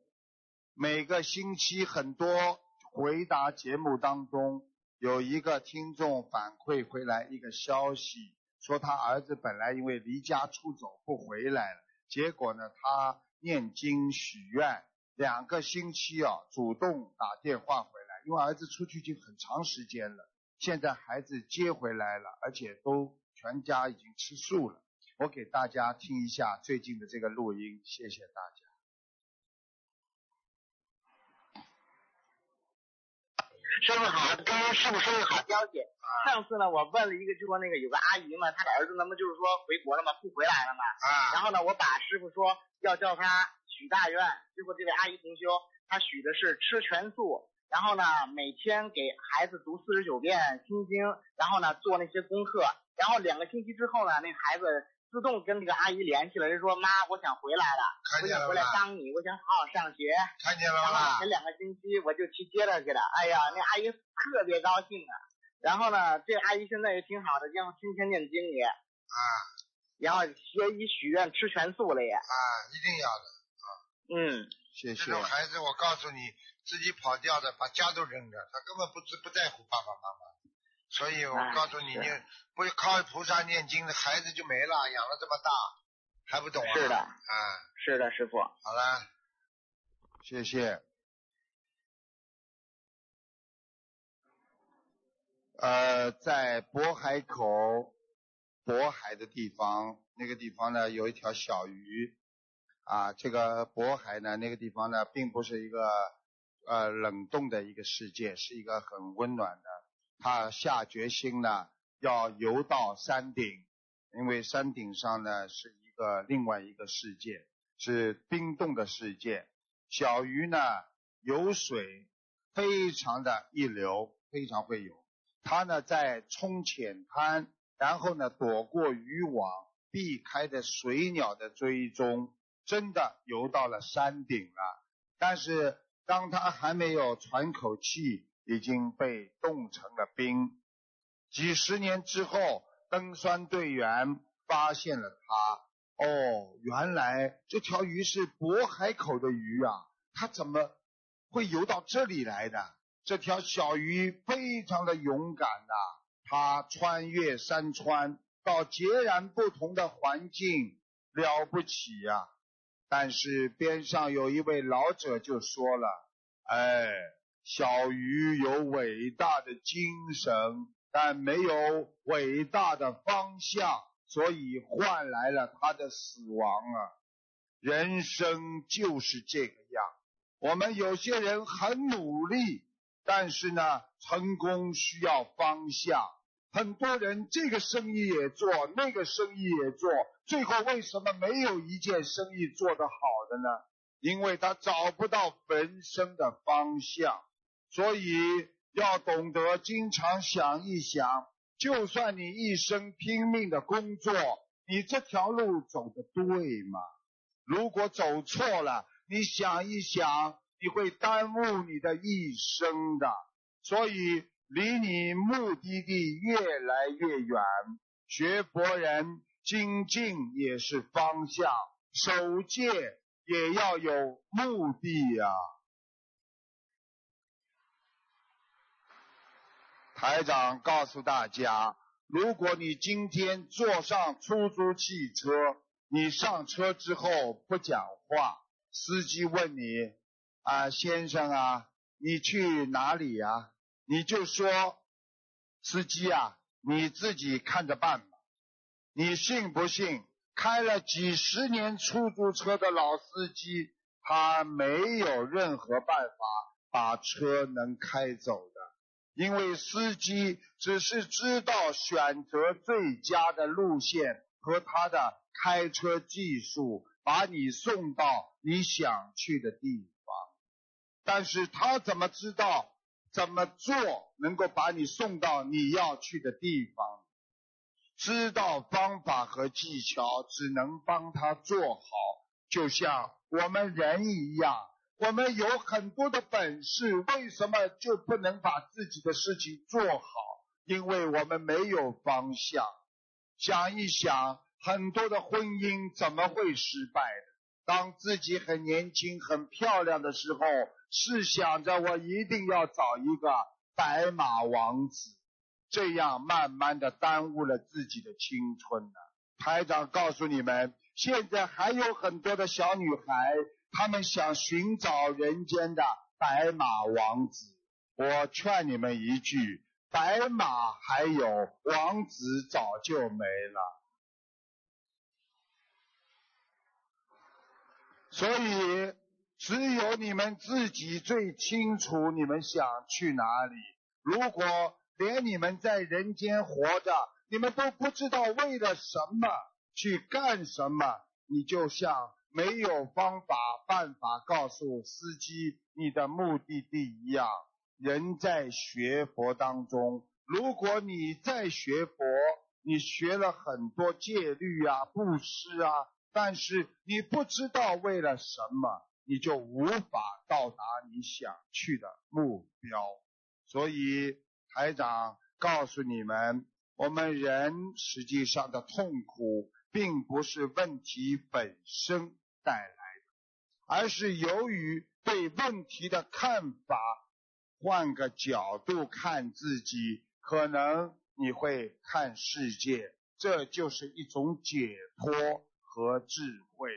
[SPEAKER 1] 每个星期很多回答节目当中，有一个听众反馈回来一个消息，说他儿子本来因为离家出走不回来了，结果呢，他念经许愿。两个星期啊，主动打电话回来，因为儿子出去已经很长时间了，现在孩子接回来了，而且都全家已经吃素了。我给大家听一下最近的这个录音，谢谢大家。
[SPEAKER 3] 师傅好，刚刚师傅说个好消息。上次呢，我问了一个，就说那个有个阿姨嘛，她的儿子那么就是说回国了嘛，不回来了嘛。
[SPEAKER 1] 啊。
[SPEAKER 3] 然后呢，我把师傅说要叫他。许大愿，结果这位阿姨同修，她许的是吃全素，然后呢，每天给孩子读四十九遍心经，然后呢做那些功课，然后两个星期之后呢，那孩子自动跟这个阿姨联系了，就说妈，我想回来了，我想回来当你，我想好好上学。
[SPEAKER 1] 看见了吗？
[SPEAKER 3] 前两个星期我就去接他去了，哎呀，那阿姨特别高兴啊。然后呢，这阿姨现在也挺好的，像天天念经也
[SPEAKER 1] 啊，
[SPEAKER 3] 然后学医许愿吃全素了也
[SPEAKER 1] 啊，一定要的。
[SPEAKER 3] 嗯，
[SPEAKER 1] 谢谢。这种孩子，我告诉你，
[SPEAKER 4] 自己跑掉的，把家都扔了，他根本不知不在乎爸爸妈妈。所以我
[SPEAKER 3] 哎
[SPEAKER 4] 告诉你，你不靠菩萨念经的，孩子就没了，养了这么大，还不懂啊？
[SPEAKER 3] 是的
[SPEAKER 4] 啊，
[SPEAKER 3] 是的，师傅。
[SPEAKER 4] 好了，
[SPEAKER 1] 谢谢。呃，在渤海口，渤海的地方，那个地方呢有一条小鱼，啊，这个渤海呢那个地方呢并不是一个呃冷冻的一个世界，是一个很温暖的。他下决心呢要游到山顶，因为山顶上呢是一个另外一个世界，是冰冻的世界。小鱼呢游水非常的一流，非常会游。它呢在冲浅滩，然后呢躲过渔网，避开的水鸟的追踪，真的游到了山顶了。但是当他还没有喘口气，已经被冻成了冰。几十年之后，登山队员发现了他。哦，原来这条鱼是渤海口的鱼啊！它怎么会游到这里来的？这条小鱼非常的勇敢呐、它穿越山川，到截然不同的环境，了不起呀、但是边上有一位老者就说了：“哎，小鱼有伟大的精神，但没有伟大的方向，所以换来了他的死亡啊！人生就是这个样。我们有些人很努力，但是呢，成功需要方向。很多人这个生意也做，那个生意也做，最后为什么没有一件生意做得好的呢？因为他找不到人生的方向。所以要懂得经常想一想，就算你一生拼命的工作，你这条路走的对吗？如果走错了，你想一想，你会耽误你的一生的。所以离你目的地越来越远。学佛人精进也是方向，守戒也要有目的呀、台长告诉大家，如果你今天坐上出租汽车，你上车之后不讲话，司机问你啊，先生啊，你去哪里呀、你就说，司机啊，你自己看着办吧。你信不信？开了几十年出租车的老司机，他没有任何办法把车能开走的。因为司机只是知道选择最佳的路线和他的开车技术，把你送到你想去的地方。但是他怎么知道怎么做能够把你送到你要去的地方？知道方法和技巧，只能帮他做好，就像我们人一样。我们有很多的本事，为什么就不能把自己的事情做好？因为我们没有方向。想一想，很多的婚姻怎么会失败的？当自己很年轻、很漂亮的时候，是想着我一定要找一个白马王子，这样慢慢的耽误了自己的青春呢。台长告诉你们，现在还有很多的小女孩。她们想寻找人间的白马王子，我劝你们一句：白马还有，王子早就没了。所以，只有你们自己最清楚你们想去哪里。如果连你们在人间活着，你们都不知道为了什么去干什么，你就像。没有方法办法告诉司机你的目的地一样，人在学佛当中，如果你在学佛，你学了很多戒律啊、布施啊，但是你不知道为了什么，你就无法到达你想去的目标。所以台长告诉你们，我们人实际上的痛苦，并不是问题本身。带来的，而是由于对问题的看法，换个角度看自己，可能你会看世界，这就是一种解脱和智慧。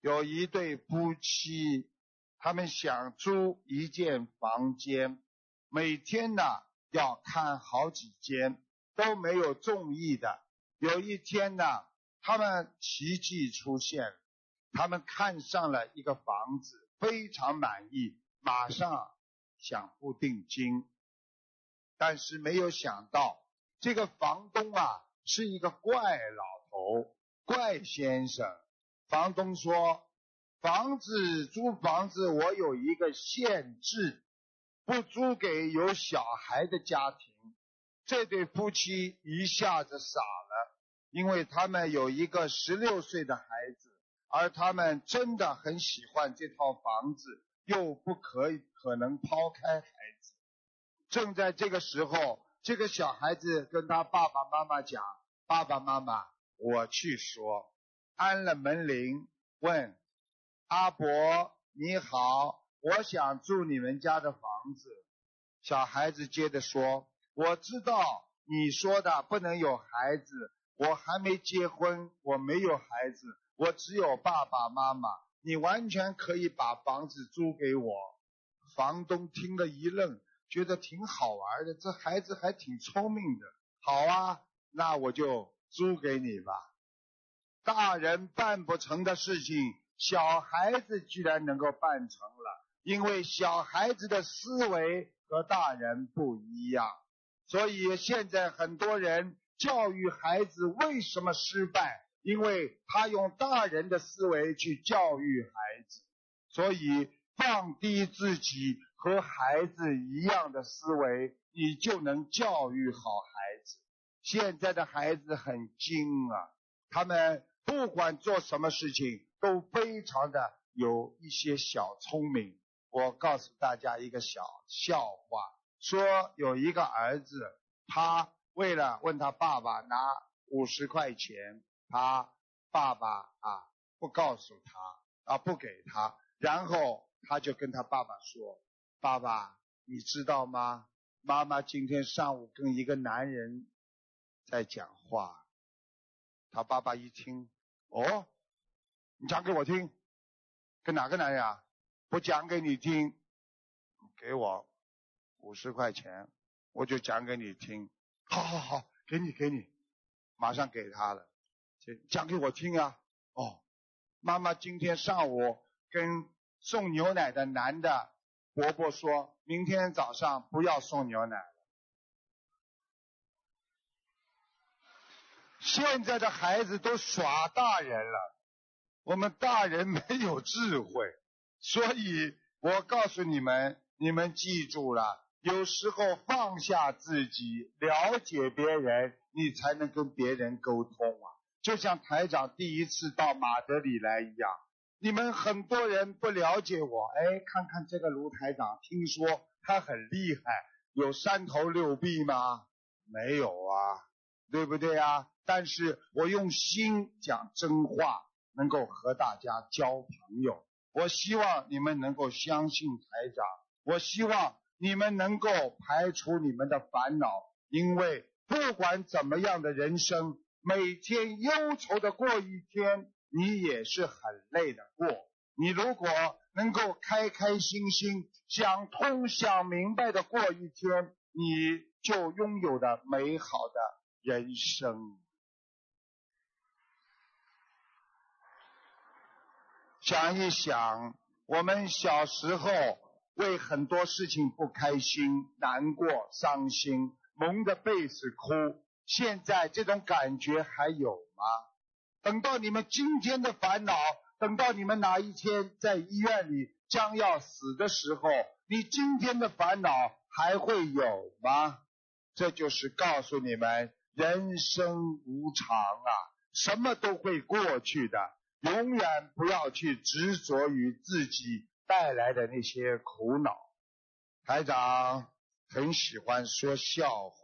[SPEAKER 1] 有一对夫妻，他们想租一间房间，每天呢要看好几间，都没有中意的。有一天呢，他们奇迹出现，他们看上了一个房子，非常满意，马上想付定金，但是没有想到这个房东啊是一个怪老头，怪先生。房东说：“房子租房子，我有一个限制，不租给有小孩的家庭。”这对夫妻一下子傻了，因为他们有一个十六岁的孩子，而他们真的很喜欢这套房子，又不可以可能抛开孩子。正在这个时候，这个小孩子跟他爸爸妈妈讲：“爸爸妈妈，我去说。”按了门铃，问阿伯你好，我想住你们家的房子。小孩子接着说：“我知道你说的不能有孩子，我还没结婚，我没有孩子，我只有爸爸妈妈。你完全可以把房子租给我。”房东听了一愣，觉得挺好玩的，这孩子还挺聪明的。好啊，那我就租给你吧。大人办不成的事情，小孩子居然能够办成了，因为小孩子的思维和大人不一样，所以现在很多人教育孩子为什么失败？因为他用大人的思维去教育孩子，所以放低自己和孩子一样的思维，你就能教育好孩子。现在的孩子很精啊，他们。不管做什么事情，都非常的有一些小聪明。我告诉大家一个小笑话：说有一个儿子，他为了问他爸爸拿五十块钱，他爸爸啊不告诉他啊不给他，然后他就跟他爸爸说：“爸爸，你知道吗？妈妈今天上午跟一个男人在讲话。”他爸爸一听。哦，你讲给我听，跟哪个男人啊？不讲给你听，给我五十块钱，我就讲给你听。好好好，给你给你，马上给他了。讲给我听啊！哦，妈妈今天上午跟送牛奶的男的伯伯说，明天早上不要送牛奶了。现在的孩子都耍大人了，我们大人没有智慧，所以我告诉你们，你们记住了，有时候放下自己，了解别人，你才能跟别人沟通啊。就像台长第一次到马德里来一样，你们很多人不了解我，哎，看看这个卢台长，听说他很厉害，有三头六臂吗？没有啊。对不对啊？但是我用心讲真话，能够和大家交朋友。我希望你们能够相信台长，我希望你们能够排除你们的烦恼，因为不管怎么样的人生，每天忧愁的过一天，你也是很累的过。你如果能够开开心心、想通想明白的过一天，你就拥有了美好的。人生，想一想，我们小时候为很多事情不开心、难过、伤心，蒙着被子哭。现在这种感觉还有吗？等到你们今天的烦恼，等到你们哪一天在医院里将要死的时候，你今天的烦恼还会有吗？这就是告诉你们。人生无常啊，什么都会过去的，永远不要去执着于自己带来的那些苦恼。台长很喜欢说笑话，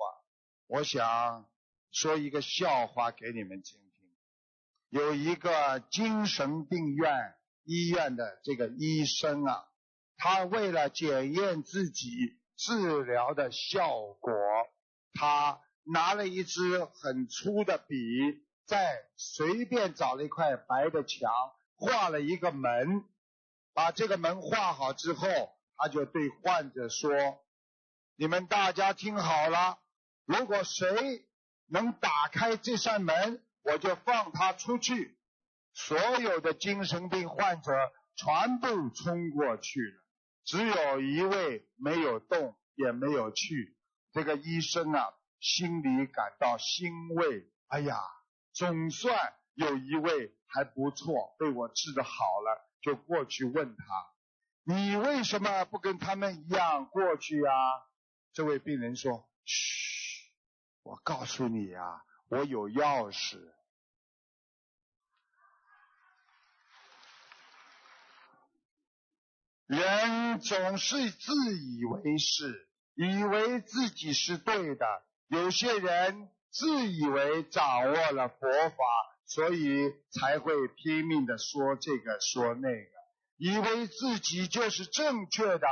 [SPEAKER 1] 我想说一个笑话给你们听听。有一个精神病院医院的这个医生啊，他为了检验自己治疗的效果，他拿了一支很粗的笔，在随便找了一块白的墙，画了一个门，把这个门画好之后，他就对患者说：“你们大家听好了，如果谁能打开这扇门，我就放他出去。”所有的精神病患者全部冲过去了，只有一位没有动，也没有去。这个医生啊，心里感到欣慰。哎呀，总算有一位还不错，被我治的好了，就过去问他：“你为什么不跟他们一样过去呀？”这位病人说：“嘘，我告诉你呀，我有钥匙。”人总是自以为是，以为自己是对的。有些人自以为掌握了佛法，所以才会拼命的说这个说那个，以为自己就是正确的。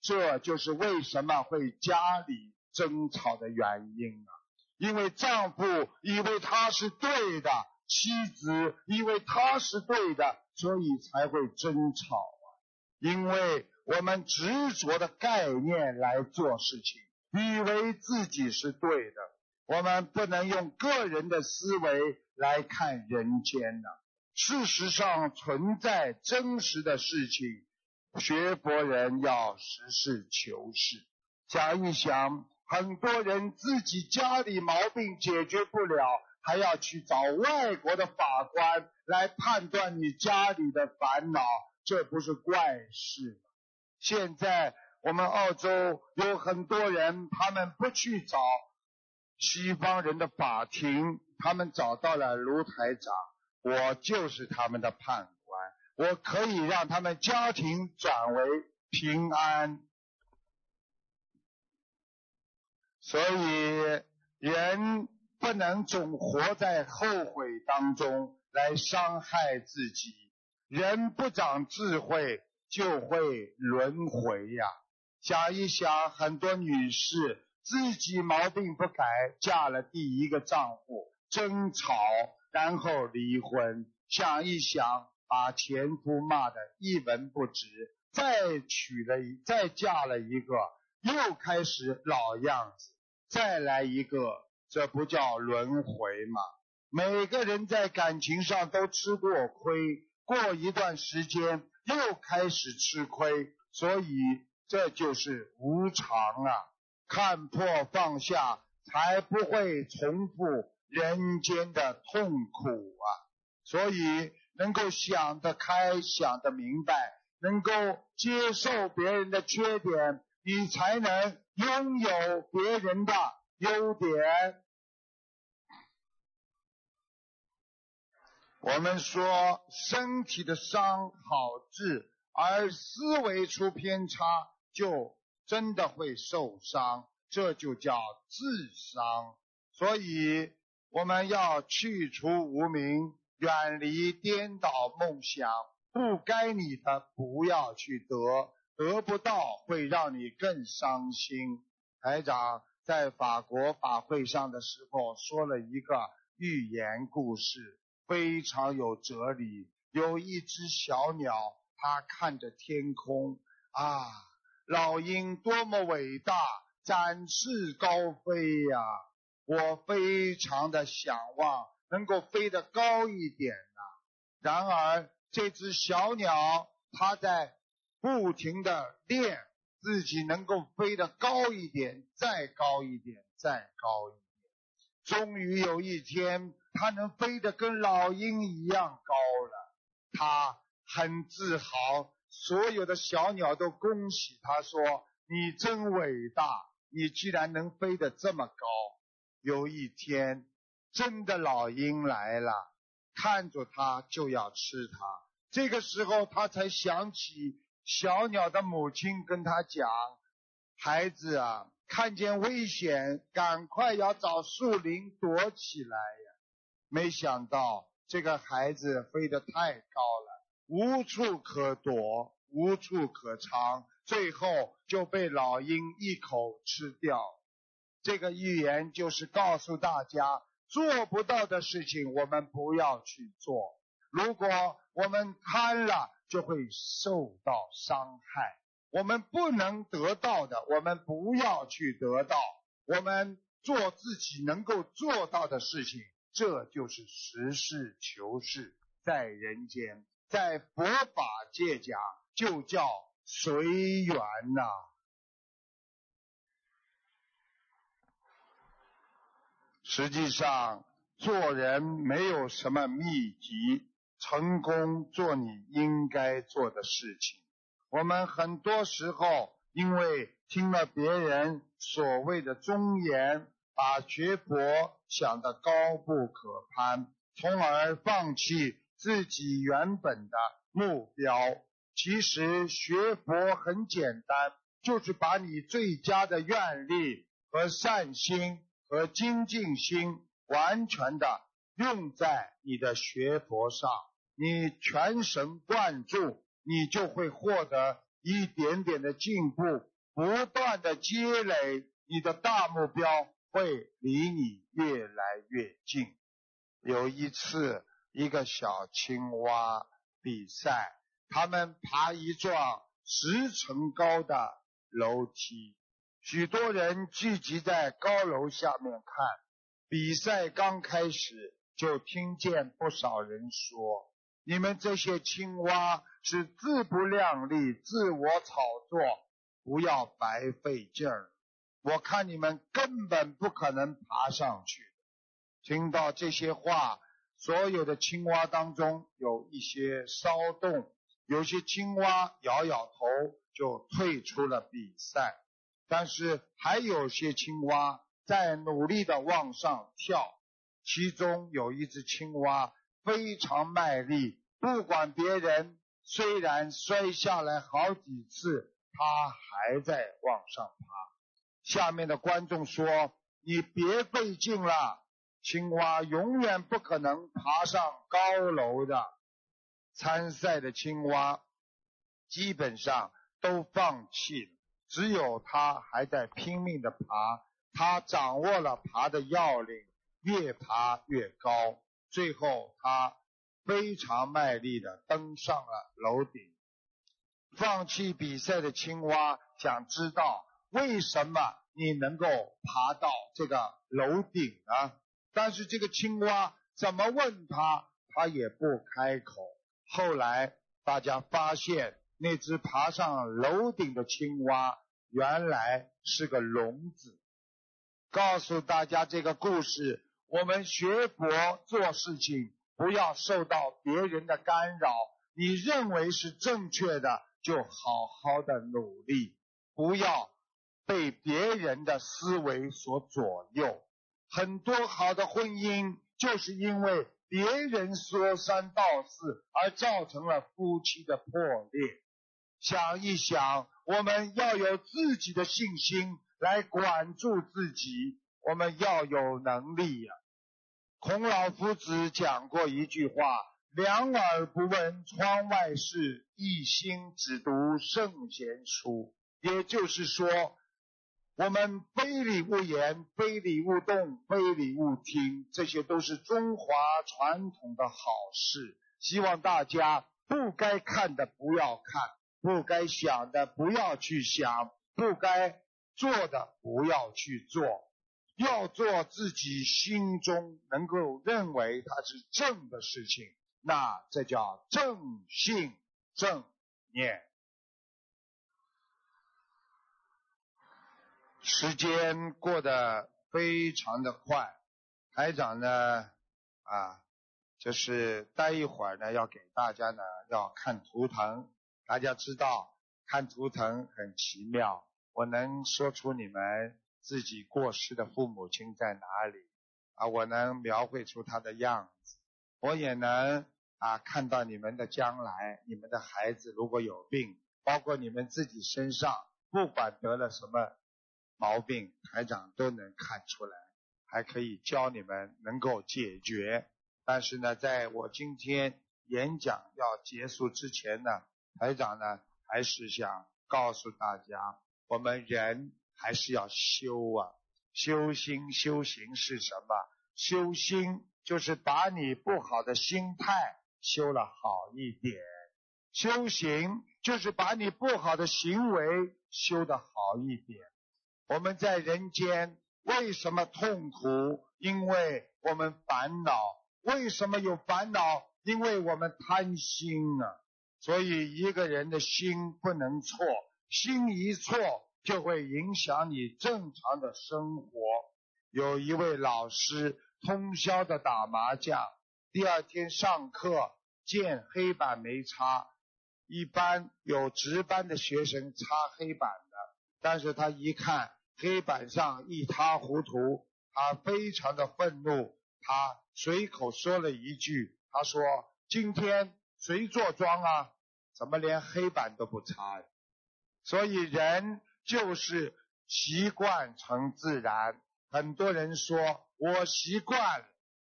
[SPEAKER 1] 这就是为什么会家里争吵的原因啊！因为丈夫以为他是对的，妻子以为他是对的，所以才会争吵啊。因为我们执着的概念来做事情，以为自己是对的，我们不能用个人的思维来看人间的。事实上存在真实的事情，学佛人要实事求是。想一想，很多人自己家里毛病解决不了，还要去找外国的法官来判断你家里的烦恼。这不是怪事吗。现在我们澳洲有很多人，他们不去找西方人的法庭，他们找到了卢台长，我就是他们的判官，我可以让他们家庭转为平安。所以人不能总活在后悔当中，来伤害自己。人不长智慧，就会轮回呀。想一想，很多女士自己毛病不改，嫁了第一个丈夫，争吵，然后离婚。想一想，把前夫骂得一文不值，再娶了，再嫁了一个，又开始老样子，再来一个，这不叫轮回吗？每个人在感情上都吃过亏。过一段时间又开始吃亏，所以这就是无常啊！看破放下，才不会重复人间的痛苦啊！所以能够想得开，想得明白，能够接受别人的缺点，你才能拥有别人的优点。我们说身体的伤好治，而思维出偏差就真的会受伤，这就叫自伤。所以我们要去除无明，远离颠倒梦想，不该你的不要去得，得不到会让你更伤心。台长在法国法会上的时候说了一个寓言故事。非常有哲理。有一只小鸟，它看着天空啊，老鹰多么伟大，展翅高飞呀！我非常的想望能够飞得高一点呐。然而，这只小鸟，它在不停的练自己能够飞得高一点，再高一点，再高一点。终于有一天。它能飞得跟老鹰一样高了，它很自豪。所有的小鸟都恭喜他说：“你真伟大，你居然能飞得这么高。”有一天，真的老鹰来了，看着他就要吃他。这个时候，他才想起小鸟的母亲跟他讲：“孩子啊，看见危险，赶快要找树林躲起来呀。”没想到这个孩子飞得太高了，无处可躲，无处可藏，最后就被老鹰一口吃掉。这个预言就是告诉大家，做不到的事情我们不要去做。如果我们贪了，就会受到伤害。我们不能得到的，我们不要去得到。我们做自己能够做到的事情，这就是实事求是。在人间，在佛法界讲，就叫随缘呐。实际上，做人没有什么秘籍，成功做你应该做的事情。我们很多时候因为听了别人所谓的忠言，把学佛想得高不可攀，从而放弃自己原本的目标。其实学佛很简单，就是把你最佳的愿力和善心和精进心，完全的用在你的学佛上，你全神贯注。你就会获得一点点的进步，不断的积累，你的大目标会离你越来越近。有一次，一个小青蛙比赛，他们爬一幢十层高的楼梯，许多人聚集在高楼下面看。比赛刚开始，就听见不少人说。你们这些青蛙是自不量力、自我炒作，不要白费劲儿。我看你们根本不可能爬上去。听到这些话，所有的青蛙当中有一些骚动，有些青蛙摇摇头就退出了比赛，但是还有些青蛙在努力的往上跳。其中有一只青蛙。非常卖力，不管别人，虽然摔下来好几次，它还在往上爬。下面的观众说：“你别费劲了，青蛙永远不可能爬上高楼的。”参赛的青蛙基本上都放弃了，只有他还在拼命的爬。他掌握了爬的要领，越爬越高。最后，他非常卖力的登上了楼顶。放弃比赛的青蛙想知道为什么你能够爬到这个楼顶呢？但是这个青蛙怎么问他，他也不开口。后来大家发现，那只爬上楼顶的青蛙原来是个聋子。告诉大家这个故事。我们学佛做事情，不要受到别人的干扰。你认为是正确的，就好好的努力，不要被别人的思维所左右。很多好的婚姻，就是因为别人说三道四，而造成了夫妻的破裂。想一想，我们要有自己的信心来管住自己。我们要有能力呀。孔老夫子讲过一句话：“两耳不闻窗外事，一心只读圣贤书。”也就是说，我们非礼勿言，非礼勿动，非礼勿听，这些都是中华传统的好事。希望大家不该看的不要看，不该想的不要去想，不该做的不要去做。要做自己心中能够认为它是正的事情，那这叫正信正念。时间过得非常的快，台长呢啊，就是待一会儿呢，要给大家呢要看图腾。大家知道看图腾很奇妙，我能说出你们。自己过世的父母亲在哪里啊？我能描绘出他的样子，我也能啊看到你们的将来，你们的孩子如果有病，包括你们自己身上，不管得了什么毛病，台长都能看出来，还可以教你们能够解决。但是呢，在我今天演讲要结束之前呢，台长呢还是想告诉大家，我们人还是要修啊，修心修行是什么？修心就是把你不好的心态修了好一点，修行就是把你不好的行为修得好一点。我们在人间为什么痛苦？因为我们烦恼。为什么有烦恼？因为我们贪心啊。所以一个人的心不能错，心一错就会影响你正常的生活。有一位老师通宵的打麻将，第二天上课见黑板没擦，一般有值班的学生擦黑板的，但是他一看黑板上一塌糊涂，他非常的愤怒，他随口说了一句：“他说今天谁坐庄啊？怎么连黑板都不擦？”所以人就是习惯成自然。很多人说我习惯，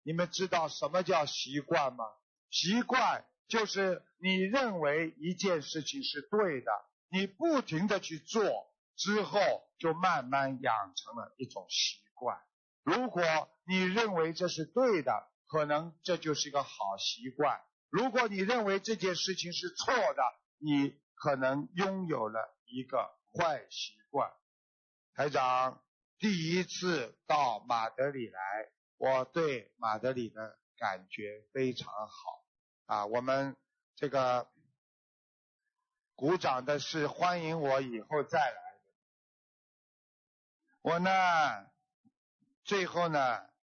[SPEAKER 1] 你们知道什么叫习惯吗？习惯就是你认为一件事情是对的，你不停的去做，之后就慢慢养成了一种习惯。如果你认为这是对的，可能这就是一个好习惯；如果你认为这件事情是错的，你可能拥有了一个坏习惯。台长。第一次到马德里来，我对马德里的感觉非常好啊！我们这个鼓掌的是欢迎我以后再来。我呢，最后呢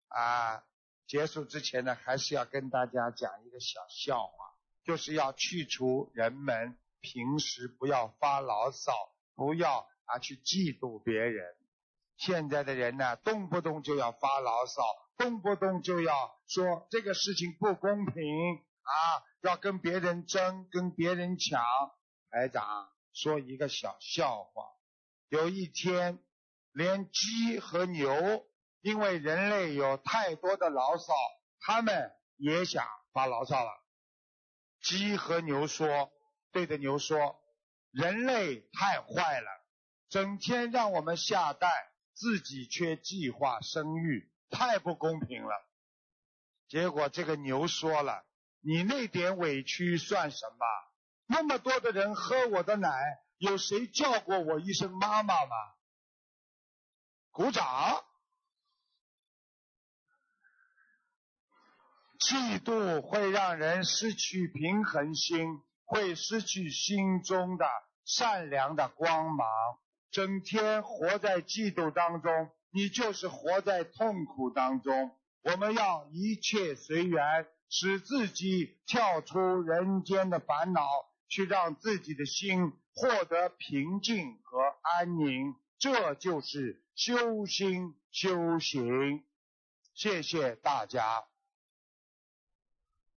[SPEAKER 1] 啊，结束之前呢，还是要跟大家讲一个小笑话，就是要去除人们平时不要发牢骚，不要啊去嫉妒别人。现在的人呢，动不动就要发牢骚，动不动就要说这个事情不公平啊，要跟别人争，跟别人抢。台长说一个小笑话：有一天，连鸡和牛因为人类有太多的牢骚，他们也想发牢骚了。鸡和牛说：“对着牛说，人类太坏了，整天让我们下蛋。”自己却计划生育，太不公平了。结果这个牛说了：“你那点委屈算什么？那么多的人喝我的奶，有谁叫过我一声妈妈吗？”鼓掌。嫉妒会让人失去平衡心，会失去心中的善良的光芒。整天活在嫉妒当中，你就是活在痛苦当中。我们要一切随缘，使自己跳出人间的烦恼，去让自己的心获得平静和安宁。这就是修心修行。谢谢大家。